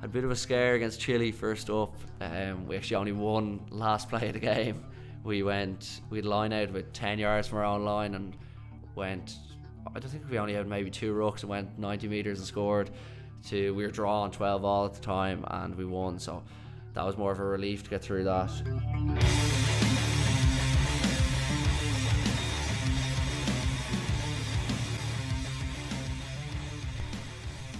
had a bit of a scare against Chile first up. Um, we actually only won last play of the game. We went, we'd line out with 10 yards from our own line and went, I don't think we only had maybe two rucks and went 90 metres and scored. To We were drawing 12 all at the time and we won. So that was more of a relief to get through that.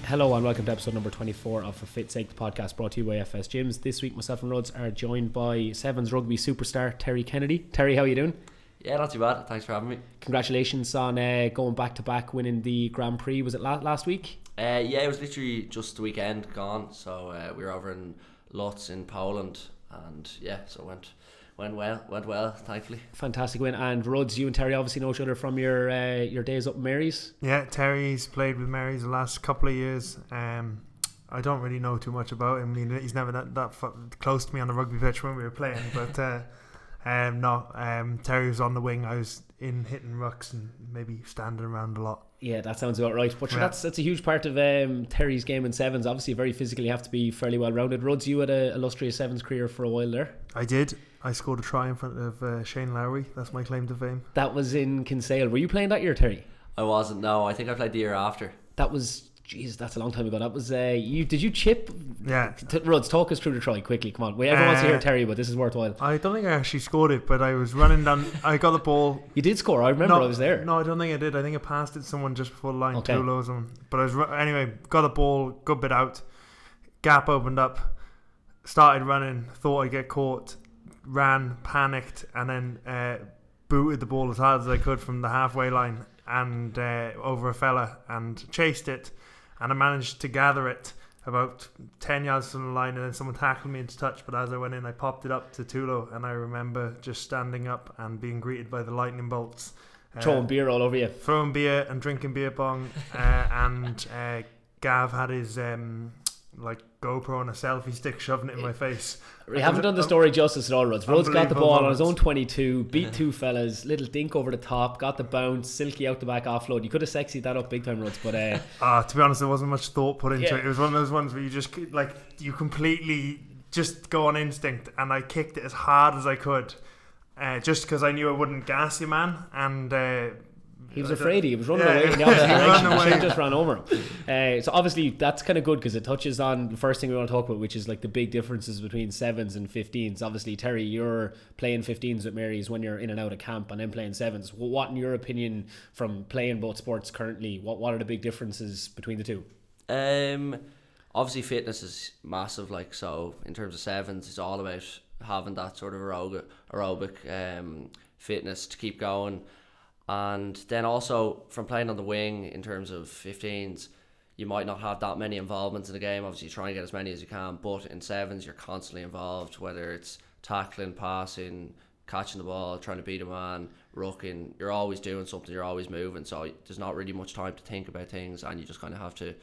Hello and welcome to episode number 24 of For Fit Sake, the podcast brought to you by FS Gyms. This week, myself and Rhodes are joined by Sevens rugby superstar Terry Kennedy. Terry, how are you doing? Yeah, not too bad. Thanks for having me. Congratulations on uh, going back to back, winning the Grand Prix. Was it la- last week? Uh, yeah, it was literally just the weekend gone. So uh, we were over in Lodz in Poland, and yeah, so it went went well, went well, thankfully. Fantastic win. And Rhodes, you and Terry obviously know each other from your uh, your days up in Mary's. Yeah, Terry's played with Mary's the last couple of years. Um, I don't really know too much about him. He's never that, that close to me on the rugby pitch when we were playing, but uh, um, no, um, Terry was on the wing. I was in hitting rucks and maybe standing around a lot. Yeah, that sounds about right. But sure, Yeah. that's that's a huge part of um, Terry's game in sevens. Obviously, very physically, you have to be fairly well rounded. Rhodes, you had a illustrious sevens career for a while there. I did. I scored a try in front of uh, Shane Lowry. That's my claim to fame. That was in Kinsale. Were you playing that year, Terry? I wasn't. No, I think I played the year after. That was, jeez, that's a long time ago. That was uh, you. Did you chip? Yeah. T- talk us through the try quickly. Come on, we everyone wants to hear Uh, Terry, but this is worthwhile. I don't think I actually scored it, but I was running down. I got the ball. You did score. I remember no, I was there. No, I don't think I did. I think I passed it to someone just before the line, Okay. too low. But I was anyway. Got the ball, good bit out. Gap opened up. Started running. Thought I'd get caught. Ran, panicked, and then uh, booted the ball as hard as I could from the halfway line and uh, over a fella and chased it. And I managed to gather it about 10 yards from the line and then someone tackled me into touch but as I went in I popped it up to Tulo and I remember just standing up and being greeted by the lightning bolts uh, Throwing beer all over you. throwing beer and drinking beer pong, uh, and uh, Gav had his um, like GoPro and a selfie stick shoving it in my face. We haven't done the story justice at all, Rhodes. Rhodes got the ball on his own 22, beat two fellas, little dink over the top, got the bounce, silky out the back offload. You could have sexied that up big time, Rhodes, but uh, Uh, to be honest, there wasn't much thought put into Yeah. it. It was one of those ones where you just like you completely just go on instinct, and I kicked it as hard as I could, uh, just because I knew I wouldn't gas you, man, and. Uh, he was afraid he was running Yeah, away in the opposite he direction. The away. just ran over him. Uh, so obviously that's kind of good because it touches on the first thing we want to talk about, which is like the big differences between sevens and 15s. Obviously, Terry, you're playing 15s with Mary's when you're in and out of camp, and then playing sevens. What, in your opinion, from playing both sports currently, what what are the big differences between the two? Um, obviously fitness is massive. Like so, in terms of sevens, it's all about having that sort of aerobic, aerobic um, fitness to keep going, and then also from playing on the wing in terms of 15s. You might not have that many involvements in the game. Obviously, you try and get as many as you can. But in sevens, you're constantly involved, whether it's tackling, passing, catching the ball, trying to beat a man, rucking. You're always doing something. You're always moving. So there's not really much time to think about things, and you just kind of have to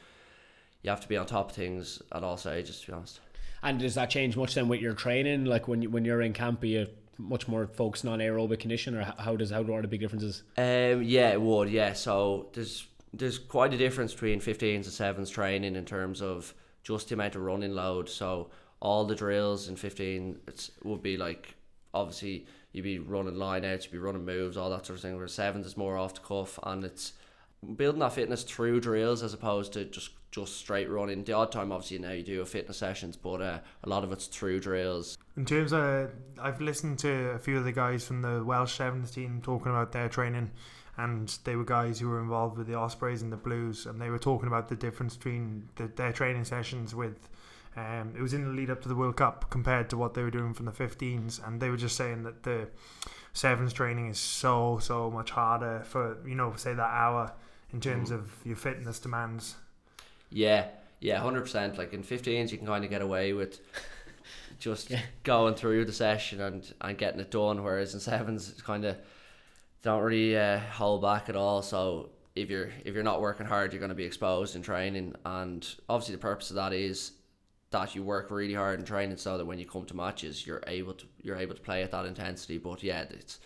you have to be on top of things at all stages. To be honest, And does that change much then with your training? Like when you, when you're in camp, are you much more focused on aerobic condition, or how does how are the big differences? um, yeah, it would. Yeah, so there's there's quite a difference between 15s and sevens training in terms of just the amount of running load. So all the drills in 15 it's, would be like obviously you'd be running line outs, you'd be running moves, all that sort of thing. Where sevens is more off the cuff and it's building that fitness through drills as opposed to just just straight running. The odd time, obviously, now you do a fitness sessions, but uh, a lot of it's through drills. In terms of, I've listened to a few of the guys from the Welsh Sevens team talking about their training, and they were guys who were involved with the Ospreys and the Blues, and they were talking about the difference between the, their training sessions with. Um, it was in the lead up to the World Cup compared to what they were doing from the 15s, and they were just saying that the sevens training is so so much harder for you know say that hour in terms of your fitness demands. Yeah, yeah, hundred percent. Like in 15s, you can kind of get away with just Yeah. going through the session and, and getting it done. Whereas in sevens, it's kind of don't really uh, hold back at all. So if you're if you're not working hard, you're going to be exposed in training. And obviously, the purpose of that is that you work really hard in training, so that when you come to matches, you're able to you're able to play at that intensity. But yeah, it's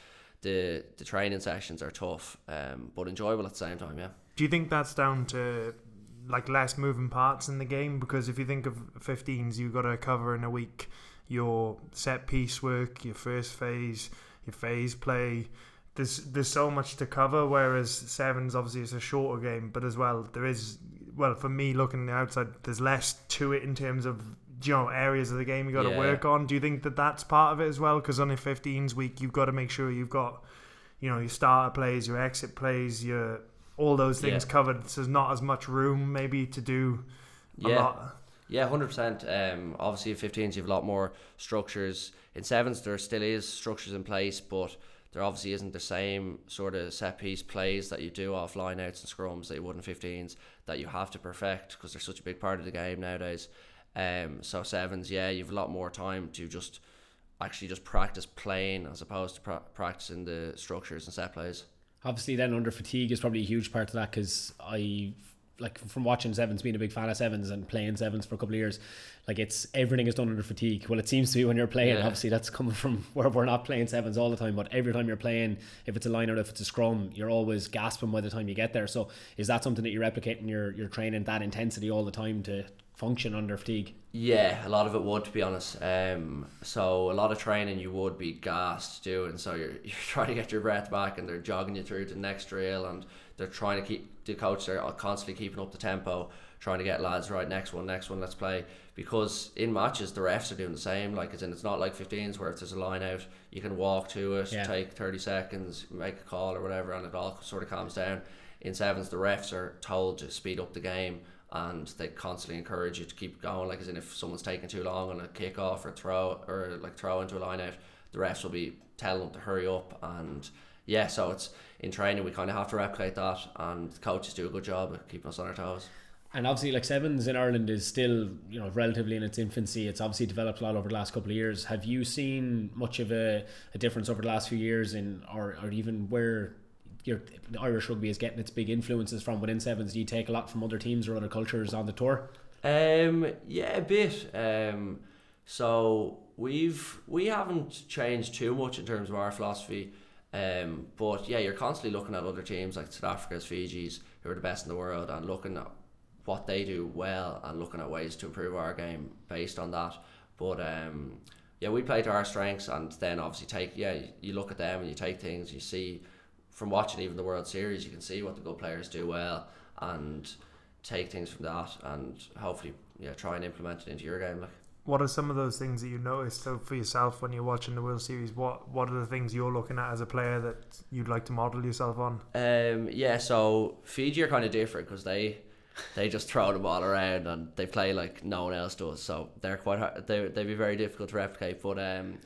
the the training sessions are tough, um, but enjoyable at the same time. Yeah. Do you think that's down to like less moving parts in the game because if you think of 15s, you've got to cover in a week your set piece work, your first phase, your phase play. There's there's so much to cover. Whereas sevens obviously it's a shorter game, but as well there is well for me looking outside, there's less to it in terms of you know areas of the game you got to Yeah. work on. Do you think that that's part of it as well? Because on a 15s week, you've got to make sure you've got you know your starter plays, your exit plays, your all those things Yeah. covered. So there's not as much room maybe to do a Yeah. lot. Yeah, hundred percent. Um, obviously, in 15s you have a lot more structures. In sevens, there still is structures in place, but there obviously isn't the same sort of set piece plays that you do off line outs and scrums that you would in 15s that you have to perfect because they're such a big part of the game nowadays. Um, so sevens, yeah, you've a lot more time to just actually just practice playing as opposed to pra- practicing the structures and set plays. Obviously, then under fatigue is probably a huge part of that because I like from watching sevens, being a big fan of sevens and playing sevens for a couple of years, like it's everything is done under fatigue. Well, it seems to be when you're playing. Yeah. Obviously, that's coming from where we're not playing sevens all the time, but every time you're playing, if it's a line out, if it's a scrum, you're always gasping by the time you get there. So, is that something that you replicate in your your training that intensity all the time to function under fatigue? Yeah, a lot of it would, to be honest. Um, so a lot of training you would be gassed doing. So you're you're trying to get your breath back, and they're jogging you through to the next drill, and they're trying to keep the coach. They're constantly keeping up the tempo, trying to get lads right. Next one, next one, let's play. Because in matches, the refs are doing the same. Like it's in, it's not like 15s where if there's a line out, you can walk to it, Yeah. take 30 seconds, make a call or whatever, and it all sort of calms down. In sevens, the refs are told to speed up the game and they constantly encourage you to keep going. Like as in, if someone's taking too long on a kick off or throw or like throw into a line out, the refs will be telling them to hurry up. And yeah, so it's in training we kind of have to replicate that, and coaches do a good job of keeping us on our toes. And obviously, like sevens in Ireland is still, you know, relatively in its infancy. It's obviously developed a lot over the last couple of years. Have you seen much of a, a difference over the last few years in, or, or even where your Irish rugby is getting its big influences from within sevens? Do you take a lot from other teams or other cultures on the tour? Um, yeah, a bit. Um, so we've we haven't changed too much in terms of our philosophy. Um, but yeah, you're constantly looking at other teams like South Africa's, Fiji's, who are the best in the world, and looking at what they do well and looking at ways to improve our game based on that. But um, yeah, we play to our strengths, and then obviously take yeah, you- you look at them and you take things you see from watching even the World Series, you can see what the good players do well and take things from that and hopefully yeah try and implement it into your game. Like What are some of those things that you noticed so for yourself when you're watching the World Series? What What are the things you're looking at as a player that you'd like to model yourself on? um yeah, so Fiji are kind of different because they they just throw the ball around and they play like no one else does. So they're quite hard. They they'd be very difficult to replicate. But um,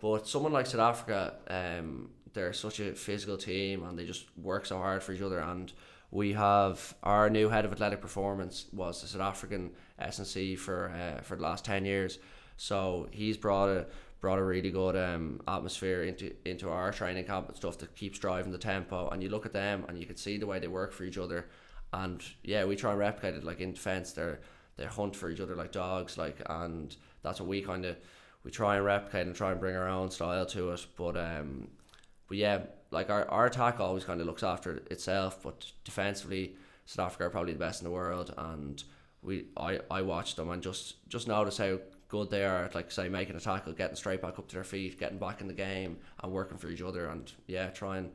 but someone like South Africa, um, they're such a physical team and they just work so hard for each other. And we have our new head of athletic performance was the South African S&C for uh, for the last ten years. So he's brought a brought a really good um, atmosphere into into our training camp and stuff that keeps driving the tempo. And you look at them and you can see the way they work for each other. And yeah, we try and replicate it. Like in defense, they're they hunt for each other like dogs. Like and that's what we kind of we try and replicate and try and bring our own style to it. But um, but yeah, like our, our attack always kind of looks after itself, but defensively, South Africa are probably the best in the world, and we I, I watch them and just just notice how good they are at like say making a tackle, getting straight back up to their feet, getting back in the game, and working for each other, and yeah, try and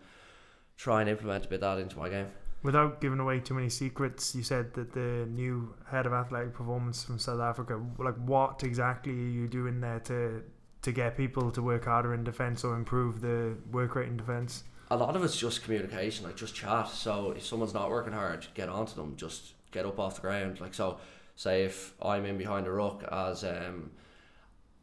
try and implement a bit of that into my game. Without giving away too many secrets, you said that the new head of athletic performance from South Africa. Like, what exactly are you doing there to to get people to work harder in defence or improve the work rate in defence? a lot of it's just communication, like just chat. So if someone's not working hard, get onto them. Just get up off the ground. Like so, say if I'm in behind a ruck as um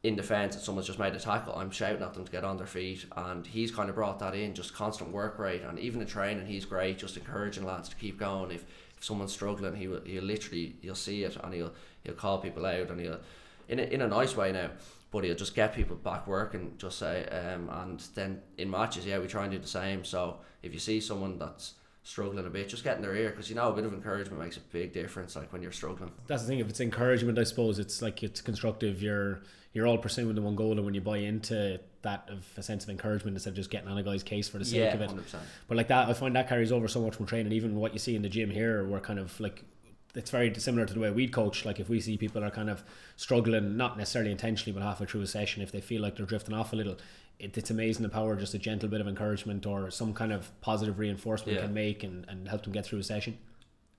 in defence and someone's just made a tackle, I'm shouting at them to get on their feet, and he's kind of brought that in, just constant work rate, and even in training, he's great, just encouraging lads to keep going. If if someone's struggling, he will he'll literally you'll see it, and he'll he'll call people out, and he'll in a, in a nice way now. But he'll just get people back working, just say, um, and then in matches, yeah, we try and do the same. So if you see someone that's struggling a bit, just get in their ear because you know a bit of encouragement makes a big difference. Like when you're struggling. That's the thing. If it's encouragement, I suppose it's like it's constructive. You're you're all pursuing the one goal, and when you buy into that of a sense of encouragement instead of just getting on a guy's case for the sake Yeah, of it. hundred percent. But like that, I find that carries over so much from training. Even what you see in the gym here, we're kind of like it's very similar to the way we'd coach. Like if we see people are kind of struggling, not necessarily intentionally, but halfway through a session, if they feel like they're drifting off a little, it, it's amazing the power just a gentle bit of encouragement or some kind of positive reinforcement Yeah. can make and, and help them get through a session.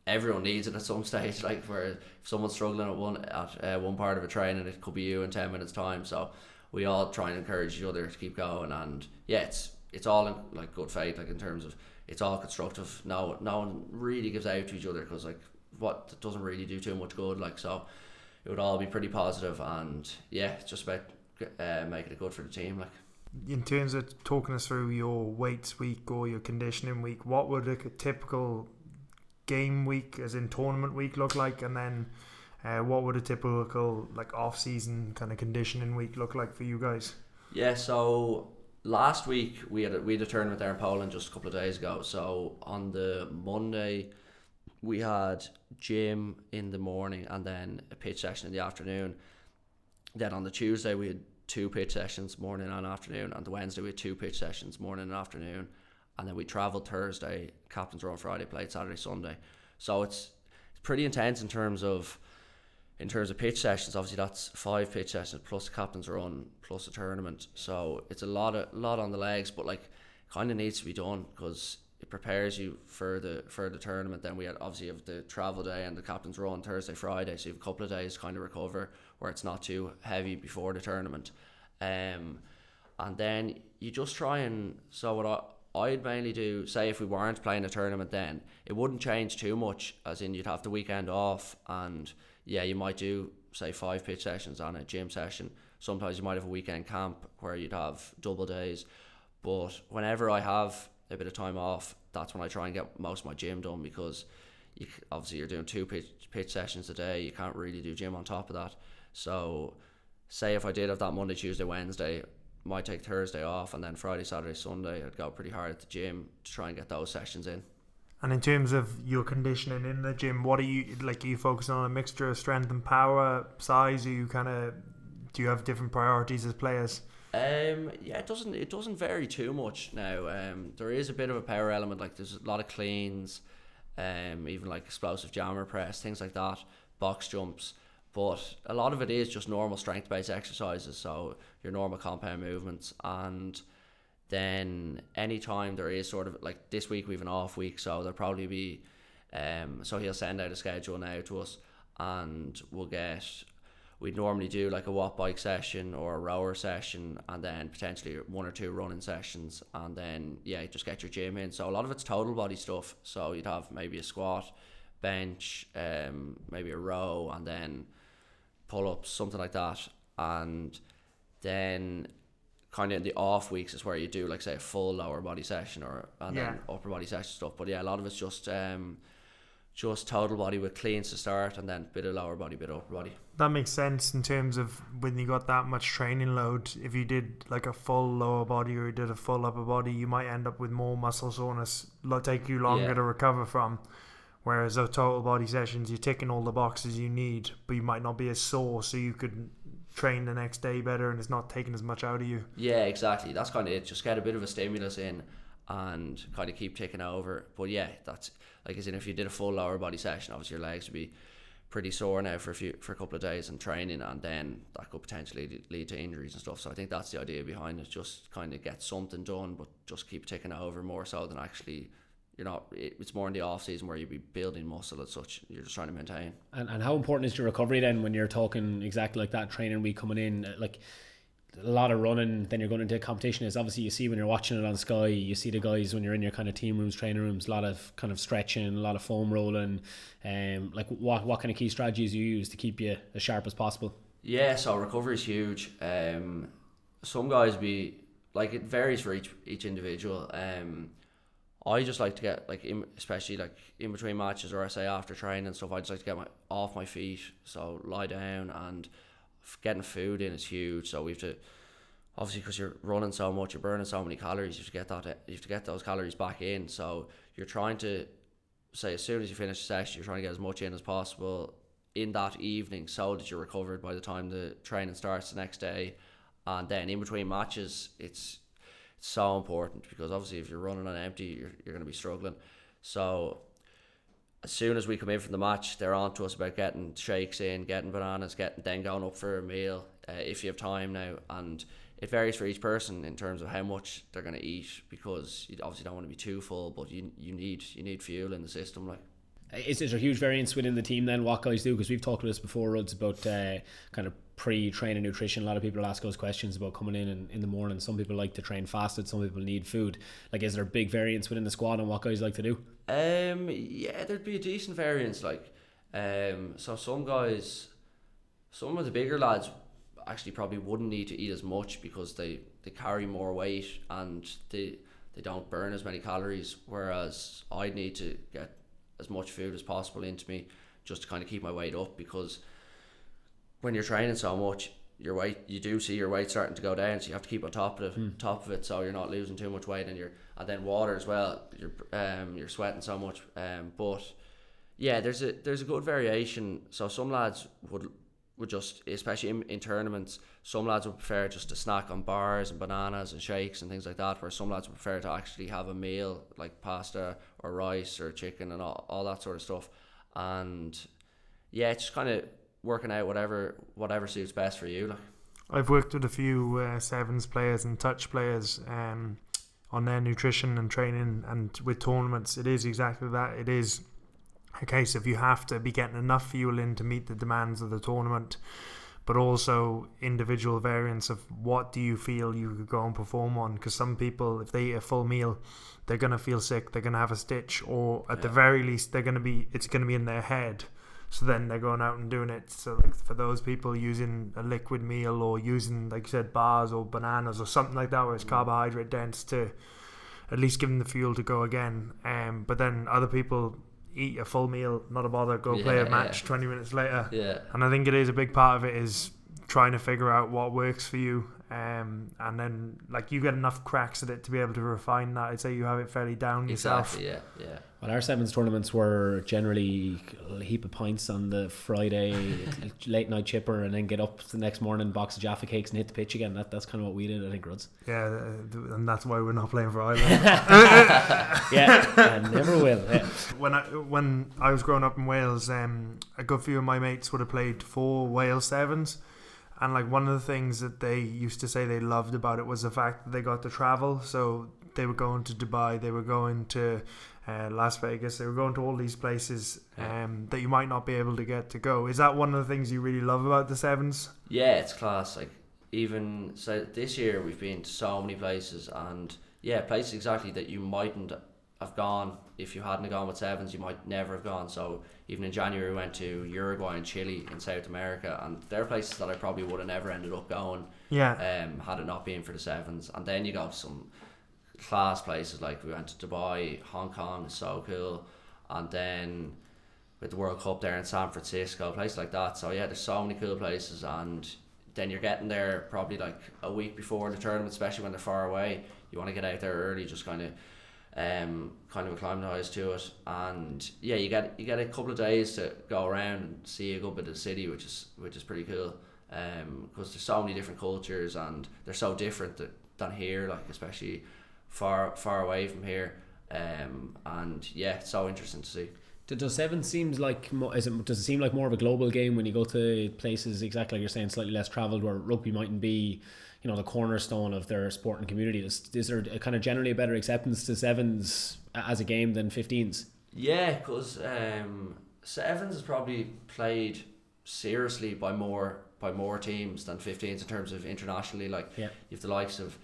everyone needs it at some stage. Like where if someone's struggling at one at uh, one part of a training, it could be you in ten minutes time. So we all try and encourage each other to keep going. And yeah, it's it's all in like good faith. Like in terms of it's all constructive. No no one really gives out to each other because like what doesn't really do too much good. Like so, it would all be pretty. And yeah, it's just about uh, making it good for the team. Like. in terms of talking us through your weights week or your conditioning week, what would a typical game week, as in tournament week, look like? And then uh, what would a typical like off season kind of conditioning week look like for you guys? Yeah, so last week we had a, we had a tournament there in Poland just a couple of days ago. So on the Monday we had gym in the morning and then a pitch session in the afternoon. Then on the Tuesday we had two pitch sessions morning and afternoon. On the Wednesday we had two pitch sessions morning and afternoon. And then we travelled Thursday, captain's run Friday, played Saturday, Sunday. So it's it's pretty intense in terms of in terms of pitch sessions, obviously that's five pitch sessions plus a captain's run plus a tournament. So it's a lot of lot on the legs, but like kind of needs to be done because it prepares you for the for the tournament. Then we had obviously have the travel day and the captain's run Thursday, Friday, so you have a couple of days kind of recover where it's not too heavy before the tournament. Um, and then you just try and so what I. I'd mainly do say if we weren't playing a tournament then it wouldn't change too much as in you'd have the weekend off and yeah, you might do say five pitch sessions on a gym session. Sometimes you might have a weekend camp where you'd have double days. But whenever I have a bit of time off, that's when I try and get most of my gym done because you obviously you're doing two pitch, pitch sessions a day. You can't really do gym on top of that. So, say if I did have that Monday, Tuesday, Wednesday, might take Thursday off, and then Friday, Saturday, Sunday, I'd go pretty hard at the gym to try and get those sessions in. And in terms of your conditioning in the gym, what are you like? Are you focusing on a mixture of strength and power, size? Are you kind of do you have different priorities as players? Um, yeah, it doesn't it doesn't vary too much now. Um, there is a bit of a power element, like there's a lot of cleans, um, even like explosive jammer press, things like that, box jumps. But a lot of it is just normal strength based exercises, so your normal compound movements, and then anytime there is sort of like this week we've an off week, so there'll probably be, um, so he'll send out a schedule now to us, and we'll get we'd normally do like a watt bike session or a rower session and then potentially one or two running sessions and then yeah just get your gym in. So a lot of it's total body stuff. So you'd have maybe a squat bench um maybe a row and then pull-ups something like that. And then kind of in the off weeks is where you do like say a full lower body session or and then upper body session stuff. But yeah a lot of it's just um just total body with cleans to start and then bit of lower body bit of upper body That makes sense in terms of when you got that much training load. If you did like a full lower body or you did a full upper body, you might end up with more muscle soreness. Take you longer Yeah. to recover from. Whereas those total body sessions, you're ticking all the boxes you need, but you might not be as sore, so you could train the next day better, and it's not taking as much out of you. Yeah, exactly. That's kind of it. Just get a bit of a stimulus in and kind of keep ticking over. But yeah, that's like as in if you did a full lower body session, obviously your legs would be pretty sore now for a few for a couple of days and training, and then that could potentially lead to injuries and stuff. So I think that's the idea behind it. Just kind of get something done, but just keep ticking over more so than actually. You're not. It's more in the off season where you'd be building muscle as such. You're just trying to maintain. And, and how important is your recovery then when you're talking exactly like that training week coming in? Like a lot of running, then you're going into a competition. Is obviously you see when you're watching it on Sky, you see the guys when you're in your kind of team rooms, training rooms, a lot of kind of stretching, a lot of foam rolling. Um, like what what kind of key strategies you use to keep you as sharp as possible? Yeah, so recovery is huge. Um, some guys be like it varies for each each individual. Um, I just like to get like in, especially like in between matches or I say after training and stuff. I just like to get my off my feet, so lie down and getting food in is huge. So we have to obviously because you're running so much, you're burning so many calories. You have to get that you have to get those calories back in. So you're trying to say as soon as you finish the session, you're trying to get as much in as possible in that evening so that you're recovered by the time the training starts the next day. And then in between matches, it's so important because obviously if you're running on empty, you're, you're going to be struggling. So as soon as we come in from the match, they're on to us about getting shakes in, getting bananas, getting then going up for a meal uh, if you have time now. And it varies for each person in terms of how much they're going to eat because you obviously don't want to be too full, but you you need you need fuel in the system like. Is there a huge variance within the team then? What guys do? Because we've talked about this before, Ruds, about uh, kind of pre-training nutrition. A lot of people ask those questions about coming in, in in the morning. Some people like to train fasted. Some people need food. Like, is there a big variance within the squad on what guys like to do? Um, yeah, there'd be a decent variance. Like, um, so some guys, some of the bigger lads, actually probably wouldn't need to eat as much because they they carry more weight and they they don't burn as many calories. Whereas I'd need to get as much food as possible into me just to kind of keep my weight up because when you're training so much your weight you do see your weight starting to go down so you have to keep on top of it top of it so you're not losing too much weight and you're and then water as well you're um you're sweating so much um but yeah there's a there's a good variation so some lads would would just especially in, in tournaments some lads would prefer just to snack on bars and bananas and shakes and things like that where some lads would prefer to actually have a meal like pasta or rice or chicken and all, all that sort of stuff and yeah it's just kind of working out whatever whatever suits best for you like I've worked with a few uh, sevens players and touch players um, on their nutrition and training, and with tournaments, it is exactly that. It is a case of you have to be getting enough fuel in to meet the demands of the tournament, but also individual variants of what do you feel you could go and perform on. Because some people, if they eat a full meal, they're gonna feel sick, they're gonna have a stitch, or at the very least, they're gonna be it's gonna be in their head. So then they're going out and doing it. So like for those people using a liquid meal or using like you said bars or bananas or something like that where it's carbohydrate dense to at least give them the fuel to go again. Um, but then other people eat a full meal, not a bother, go play a match yeah. twenty minutes later. yeah And I think it is a big part of it is trying to figure out what works for you. Um, and then like you get enough cracks at it to be able to refine that. I'd say you have it fairly down yourself. exactly yeah yeah Well, our sevens tournaments were generally a heap of pints on the Friday, late night chipper, and then get up the next morning, box of Jaffa cakes, and hit the pitch again. That, that's kind of what we did, I think, Ruds. Yeah, uh, and that's why we're not playing for Ireland. Yeah, and never will. Yeah. when I when I was growing up in Wales, um, a good few of my mates would have played for Wales sevens, and like one of the things that they used to say they loved about it was the fact that they got to travel. So they were going to Dubai, they were going to uh, Las Vegas, they were going to all these places um, that you might not be able to get to go. Is that one of the things you really love about the sevens? yeah it's class like even so this year we've been to so many places and yeah places exactly that you mightn't have gone if you hadn't gone with sevens you might never have gone so even in January we went to Uruguay and Chile in South America and they're places that I probably would have never ended up going Yeah, um, had it not been for the sevens. And then you go some class places like we went to Dubai, Hong Kong is so cool, and then with the World Cup there in San Francisco, places like that. So yeah, there's so many cool places, and then you're getting there probably like a week before the tournament, especially when they're far away. You want to get out there early, just kind of. Um, kind of acclimatise to it, and yeah, you get you get a couple of days to go around and see a good bit of the city, which is which is pretty cool. Because there's so many different cultures and they're so different th- than here like especially far far away from here. Um, and yeah it's so interesting to see. Does seven seems like is it, does it seem like more of a global game when you go to places exactly like you're saying slightly less travelled where rugby mightn't be you know the cornerstone of their sporting community is, is there a kind of generally a better acceptance to sevens as a game than 15s yeah because um, sevens is probably played seriously by more by more teams than 15s in terms of internationally like Yeah. you have the likes of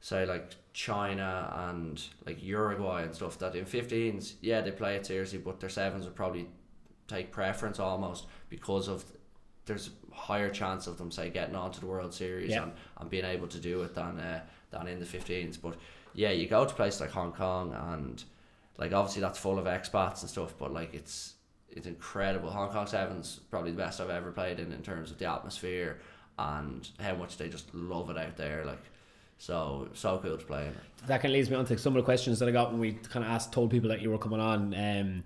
say like China and like Uruguay and stuff that in 15s yeah they play it seriously but their sevens would probably take preference almost because of there's a higher chance of them say getting onto the World Series Yeah. and, and being able to do it than uh, than in the 15s but yeah you go to places like Hong Kong and like obviously that's full of expats and stuff but like it's it's incredible. Hong Kong Sevens probably the best I've ever played in in terms of the atmosphere and how much they just love it out there like so so cool to play that kind of leads me on to some of the questions that I got when we kind of asked told people that you were coming on. Um,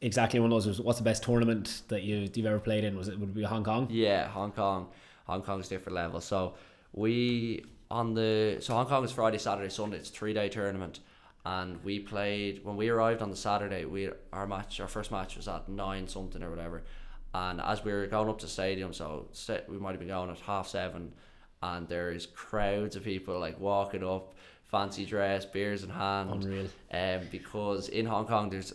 exactly one of those was what's the best tournament that you, you've ever played in was it would it be Hong Kong Yeah, Hong Kong. Hong Kong's different level. So we on the so Hong Kong is Friday, Saturday, Sunday. It's a three day tournament, and we played when we arrived on the Saturday. We our match, our first match was at nine something or whatever, and as we were going up to stadium, so we might have been going at half seven, and there's crowds of people like walking up, fancy dress, beers in hand, Unreal. um, because in Hong Kong there's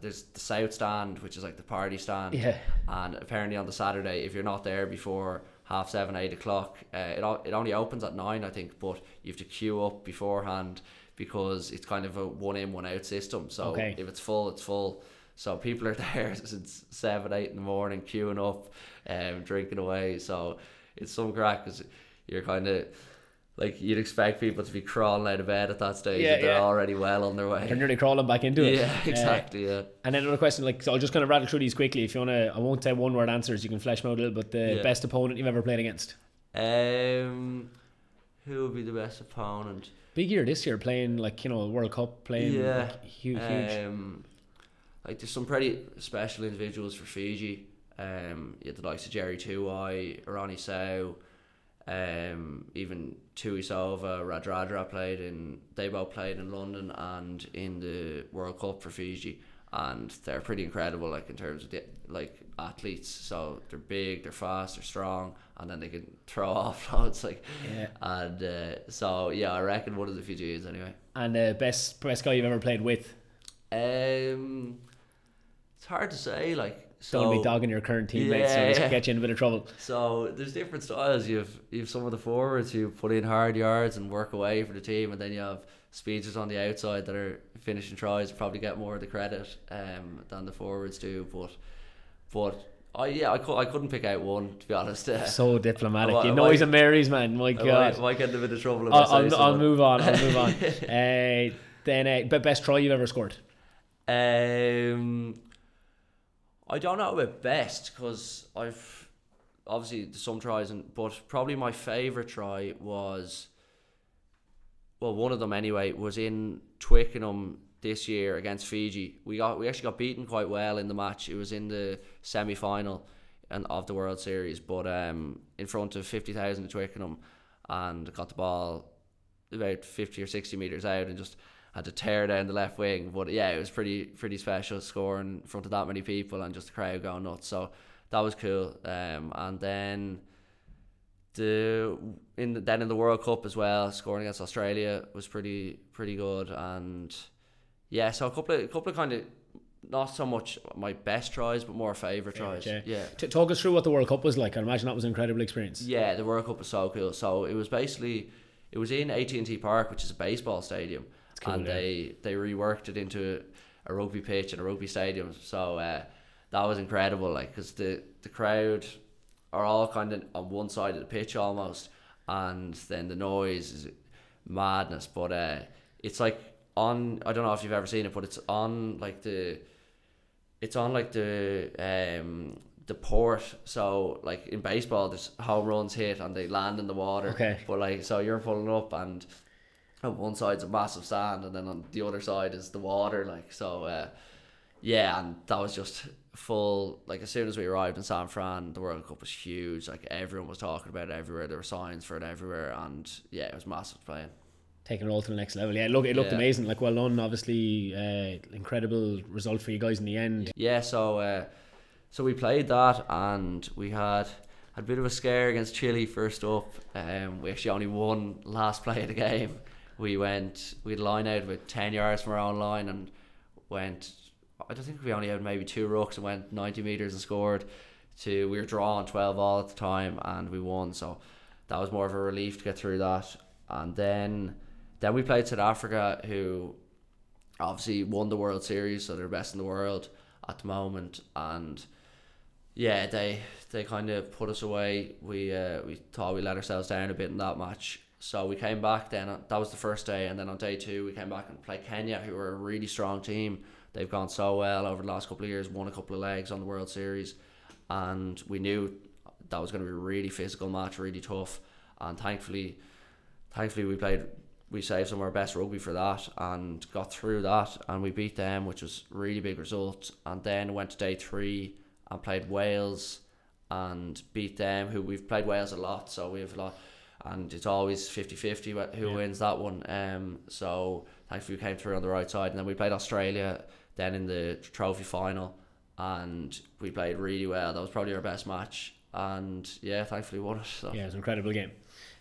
there's the South Stand, which is like the party stand, Yeah. and apparently on the Saturday, if you're not there before half seven, eight o'clock, uh, it it only opens at nine, I think, but you have to queue up beforehand because it's kind of a one in, one out system. So Okay. if it's full, it's full. So people are there since seven, eight in the morning, queuing up, um, drinking away. So it's some crack because you're kind of like you'd expect people to be crawling out of bed at that stage. Yeah, they're yeah. already well on their way. They're nearly crawling back into it. Yeah, Uh, exactly. Yeah. and then another question, like so I'll just kind of rattle through these quickly. If you wanna, I won't say one word answers. You can flesh them out a little. But the Yeah. best opponent you've ever played against. Um, who would be the best opponent? Big year this year, playing like you know World Cup, playing Yeah. like, huge, huge. Um, like there's some pretty special individuals for Fiji. Um, you had the likes of Jerry Tuwai, Ronnie Sow, um, even Tuisova, Radradra played in. They both played in London and in the World Cup for Fiji, and they're pretty incredible. Like in terms of the like athletes, so they're big, they're fast, they're strong, and then they can throw off loads. Like, Yeah. and uh, so yeah, I reckon one of the Fijians anyway. And uh, best best guy you've ever played with. Um, it's hard to say. Like, so Don't be dogging your current teammates, Yeah, it's yeah. get you in a bit of trouble. so there's different styles. You've you've some of the forwards who put in hard yards and work away for the team, and then you have speedsters on the outside that are finishing tries. Probably get more of the credit um than the forwards do. But but I yeah I, cou- I couldn't pick out one to be honest. Uh, So diplomatic. I you know he's a Mary's man. My I God. might, might get in a bit of trouble. I'll, I I'll, I'll move on. I'll move on. uh, then, uh, best try you've ever scored. Um, I don't know about best because I've obviously some tries, and but probably my favorite try was well, one of them anyway was in Twickenham this year against Fiji. We got we actually got beaten quite well in the match. It was in the semi final and of the World Series, but um, in front of fifty thousand in Twickenham, and got the ball about fifty or sixty meters out and just had to tear down the left wing. But yeah, it was pretty pretty special scoring in front of that many people and just the crowd going nuts. So that was cool. Um, and then the in the, then in the World Cup as well, scoring against Australia was pretty pretty good. And yeah, so a couple of a couple of kind of not so much my best tries, but more favorite tries. Favourite, yeah. T- talk us through what the World Cup was like. I imagine that was an incredible experience. Yeah, the World Cup was so cool. So it was basically it was in AT and T Park, which is a baseball stadium, cool, and yeah. they they reworked it into a rugby pitch and a rugby stadium. So uh, that was incredible, like because the the crowd are all kind of on one side of the pitch almost, and then the noise is madness. But uh, it's like on I don't know if you've ever seen it, but it's on like the it's on like the um the port so like in baseball there's home runs hit and they land in the water Okay. but like so you're pulling up and on one side's a massive sand and then on the other side is the water like so uh yeah and that was just full like as soon as we arrived in San Fran the World Cup was huge like everyone was talking about it everywhere there were signs for it everywhere and yeah it was massive playing Taking it all to the next level. Yeah, look, it looked Yeah. amazing. Like well done. Obviously, uh, incredible result for you guys in the end. Yeah, so uh, so we played that and we had had a bit of a scare against Chile first up. Um, we actually only won last play of the game. We went we had a line out with ten yards from our own line and went. I don't think we only had maybe two rucks and went ninety meters and scored. To we were drawing twelve all at the time and we won. So that was more of a relief to get through that. And then then we played South Africa, who obviously won the World Series, so they're best in the world at the moment. And yeah, they they kind of put us away. We uh, we thought we let ourselves down a bit in that match. So we came back then. uh, That was the first day, and then on day two we came back and played Kenya, who were a really strong team. They've gone so well over the last couple of years. Won a couple of legs on the World Series, and we knew that was going to be a really physical match, really tough. And thankfully, thankfully we played we saved some of our best rugby for that and got through that and we beat them which was really big result and then went to day three and played Wales and beat them who we've played Wales a lot so we have a lot and it's always 50-50 who Yeah. wins that one. Um, so thankfully we came through on the right side, and then we played Australia then in the trophy final, and we played really well. That was probably our best match, and yeah, thankfully we won it. So. Yeah, it was an incredible game.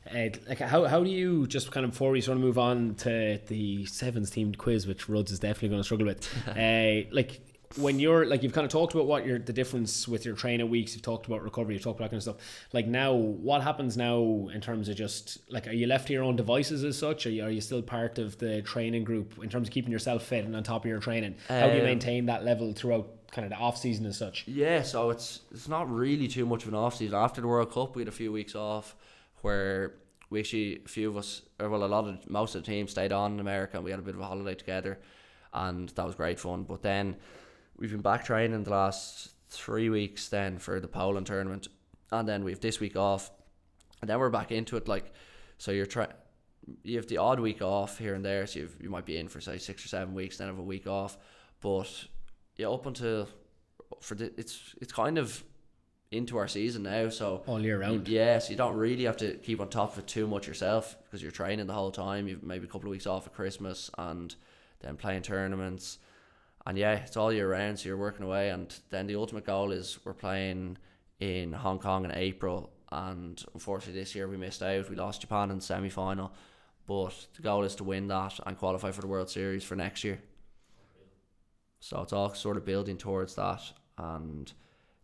Uh, like how, how do you just kind of before we sort of move on to the sevens teamed quiz, which Rhodes is definitely going to struggle with. uh, like when you're like you've kind of talked about what your the difference with your training weeks. You've talked about recovery. You've talked about that kind of stuff. Like now, what happens now in terms of just like are you left to your own devices as such? Are you, are you still part of the training group in terms of keeping yourself fit and on top of your training? How do you Um, maintain that level throughout kind of the off season as such? Yeah, so it's it's not really too much of an off season. After the World Cup, we had a few weeks off where we actually a few of us, or well, a lot of most of the team stayed on in America, and we had a bit of a holiday together, and that was great fun. But then we've been back training the last three weeks then for the Poland tournament, and then we've this week off, and then we're back into it. Like, so you're trying. You have the odd week off here and there, so you've, you might be in for say six or seven weeks, then have a week off. But yeah, up until for the, it's it's kind of into our season now, so All year round. yeah, so you don't really have to keep on top of it too much yourself because you're training the whole time. You've maybe a couple of weeks off at Christmas and then playing tournaments, and yeah, it's all year round. So you're working away, and then the ultimate goal is we're playing in Hong Kong in April, and unfortunately this year we missed out. We lost Japan in the semi final, but the goal is to win that and qualify for the World Series for next year. So it's all sort of building towards that, and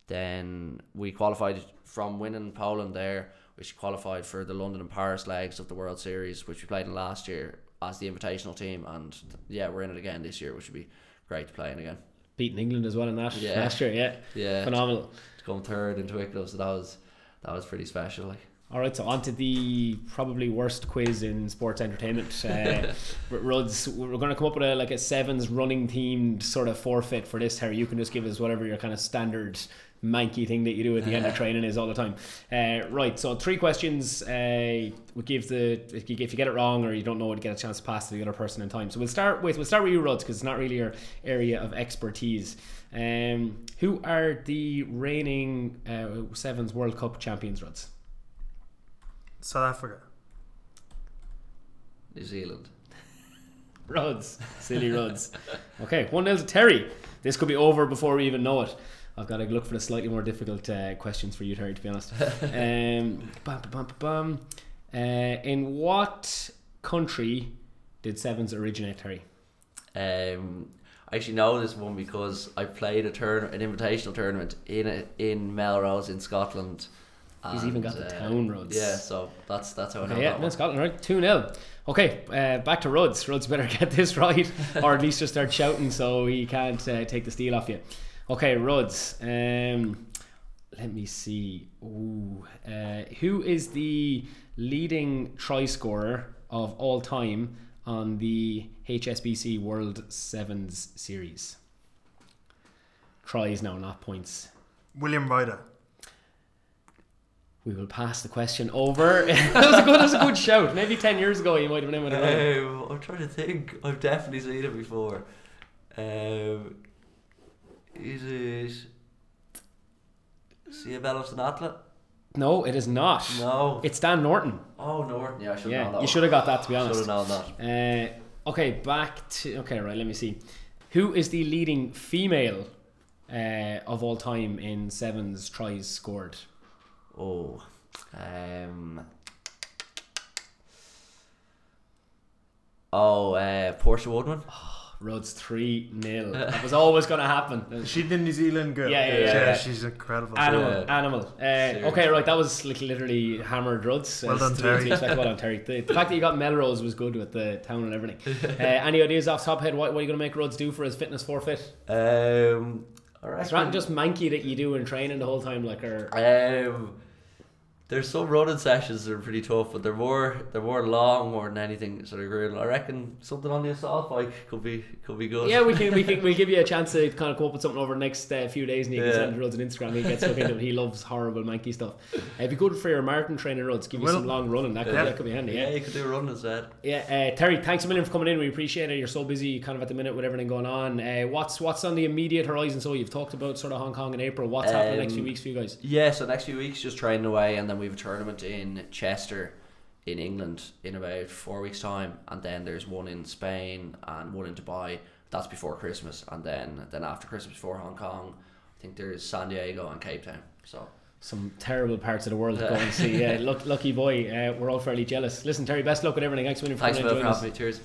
then we qualified from winning Poland there, which qualified for the London and Paris legs of the World Series, which we played in last year as the invitational team, and yeah, we're in it again this year, which would be great to play in again. Beating England as well in that Yeah. last year. Yeah, Yeah, phenomenal. to come third in Twickenham, so that was that was pretty special. Like. All right, so on to the probably worst quiz in sports entertainment. Uh, Ruds, we're going to come up with a like a sevens running themed sort of forfeit for this. Harry, you can just give us whatever your kind of standard manky thing that you do at the end of training is all the time. Uh, right, so three questions. Uh, we give the if you, if you get it wrong or you don't know it, get a chance to pass to the other person in time. So we'll start with we'll start with you, Ruds, because it's not really your area of expertise. Um, who are the reigning uh, sevens World Cup champions, Ruds? South Africa. New Zealand. Ruds, silly Ruds. Okay, 1 0 to Terry. This could be over before we even know it. I've got to look for the slightly more difficult uh, questions for you, Terry, to be honest. um, bum, bum, bum. Uh, in what country did Sevens originate, Terry? Um, I actually know this one because I played a turn, an invitational tournament in a, in Melrose in Scotland. He's even got the town Rhodes. Yeah, so that's that's how I know yeah, that no. Scotland, right? 2 0. Okay, uh, back to Ruds. Ruds better get this right, or at least just start shouting so he can't uh, take the steal off you. Okay, Ruds. Um, let me see. Ooh, uh, who is the leading try scorer of all time on the HSBC World Sevens Series? Tries now, not points. William Ryder. We will pass the question over. that was a good. That was a good shout. Maybe ten years ago you might have been in with it. right. Um, I'm trying to think. I've definitely seen it before. Um, is it Seabelo Senatla? No, it is not. No. It's Dan Norton. Oh, Norton. Yeah, I should have known Yeah, that you should have got that to be honest. Should honest. have known that. Uh, okay, back to okay. Right, let me see. Who is the leading female uh, of all time in sevens tries scored? Oh. Um. Oh, uh, Portia Woodman. Rhodes three 0 That was always going to happen. She's the New Zealand girl? Yeah, yeah, yeah, yeah. she's incredible. Animal, Yeah. animal. Uh, okay, right. That was like literally hammered Rhodes. Well done, to- Terry. to expect- well done, Terry. The, the fact that you got Melrose was good with the town and everything. Uh, any ideas off top head? What, what are you going to make Rhodes do for his fitness forfeit? Um. I It's not just manky that you do in training the whole time, like or Um, there's some running sessions that are pretty tough, but they're more they're more long more than anything. So they're good. I reckon something on the assault bike could be could be good. yeah, we can we can we give you a chance to kind of come up with something over the next uh, few days, and you can Yeah. send Rhodes an Instagram. He gets stuck into it. He loves horrible manky stuff. Uh, it'd be good for your marathon training, Rhodes. Give you Well, some long running. That could, yeah. that could be handy. yeah, Yeah. you could do running instead. Yeah, uh, Terry, thanks a million for coming in. We appreciate it. You're so busy, kind of at the minute with everything going on. Uh, what's what's on the immediate horizon? So you've talked about sort of Hong Kong in April. What's happening next few Um, weeks for you guys? Yeah, so next few weeks just training away, and then we have a tournament in Chester in England in about four weeks' time, and then there's one in Spain and one in Dubai. That's before Christmas, and then then after Christmas, before Hong Kong, I think there's San Diego and Cape Town. So Some terrible parts of the world to go and see. Yeah, luck, lucky boy. Uh, we're all fairly jealous. Listen, Terry, best luck with everything. Thanks for thanks for having me. Cheers.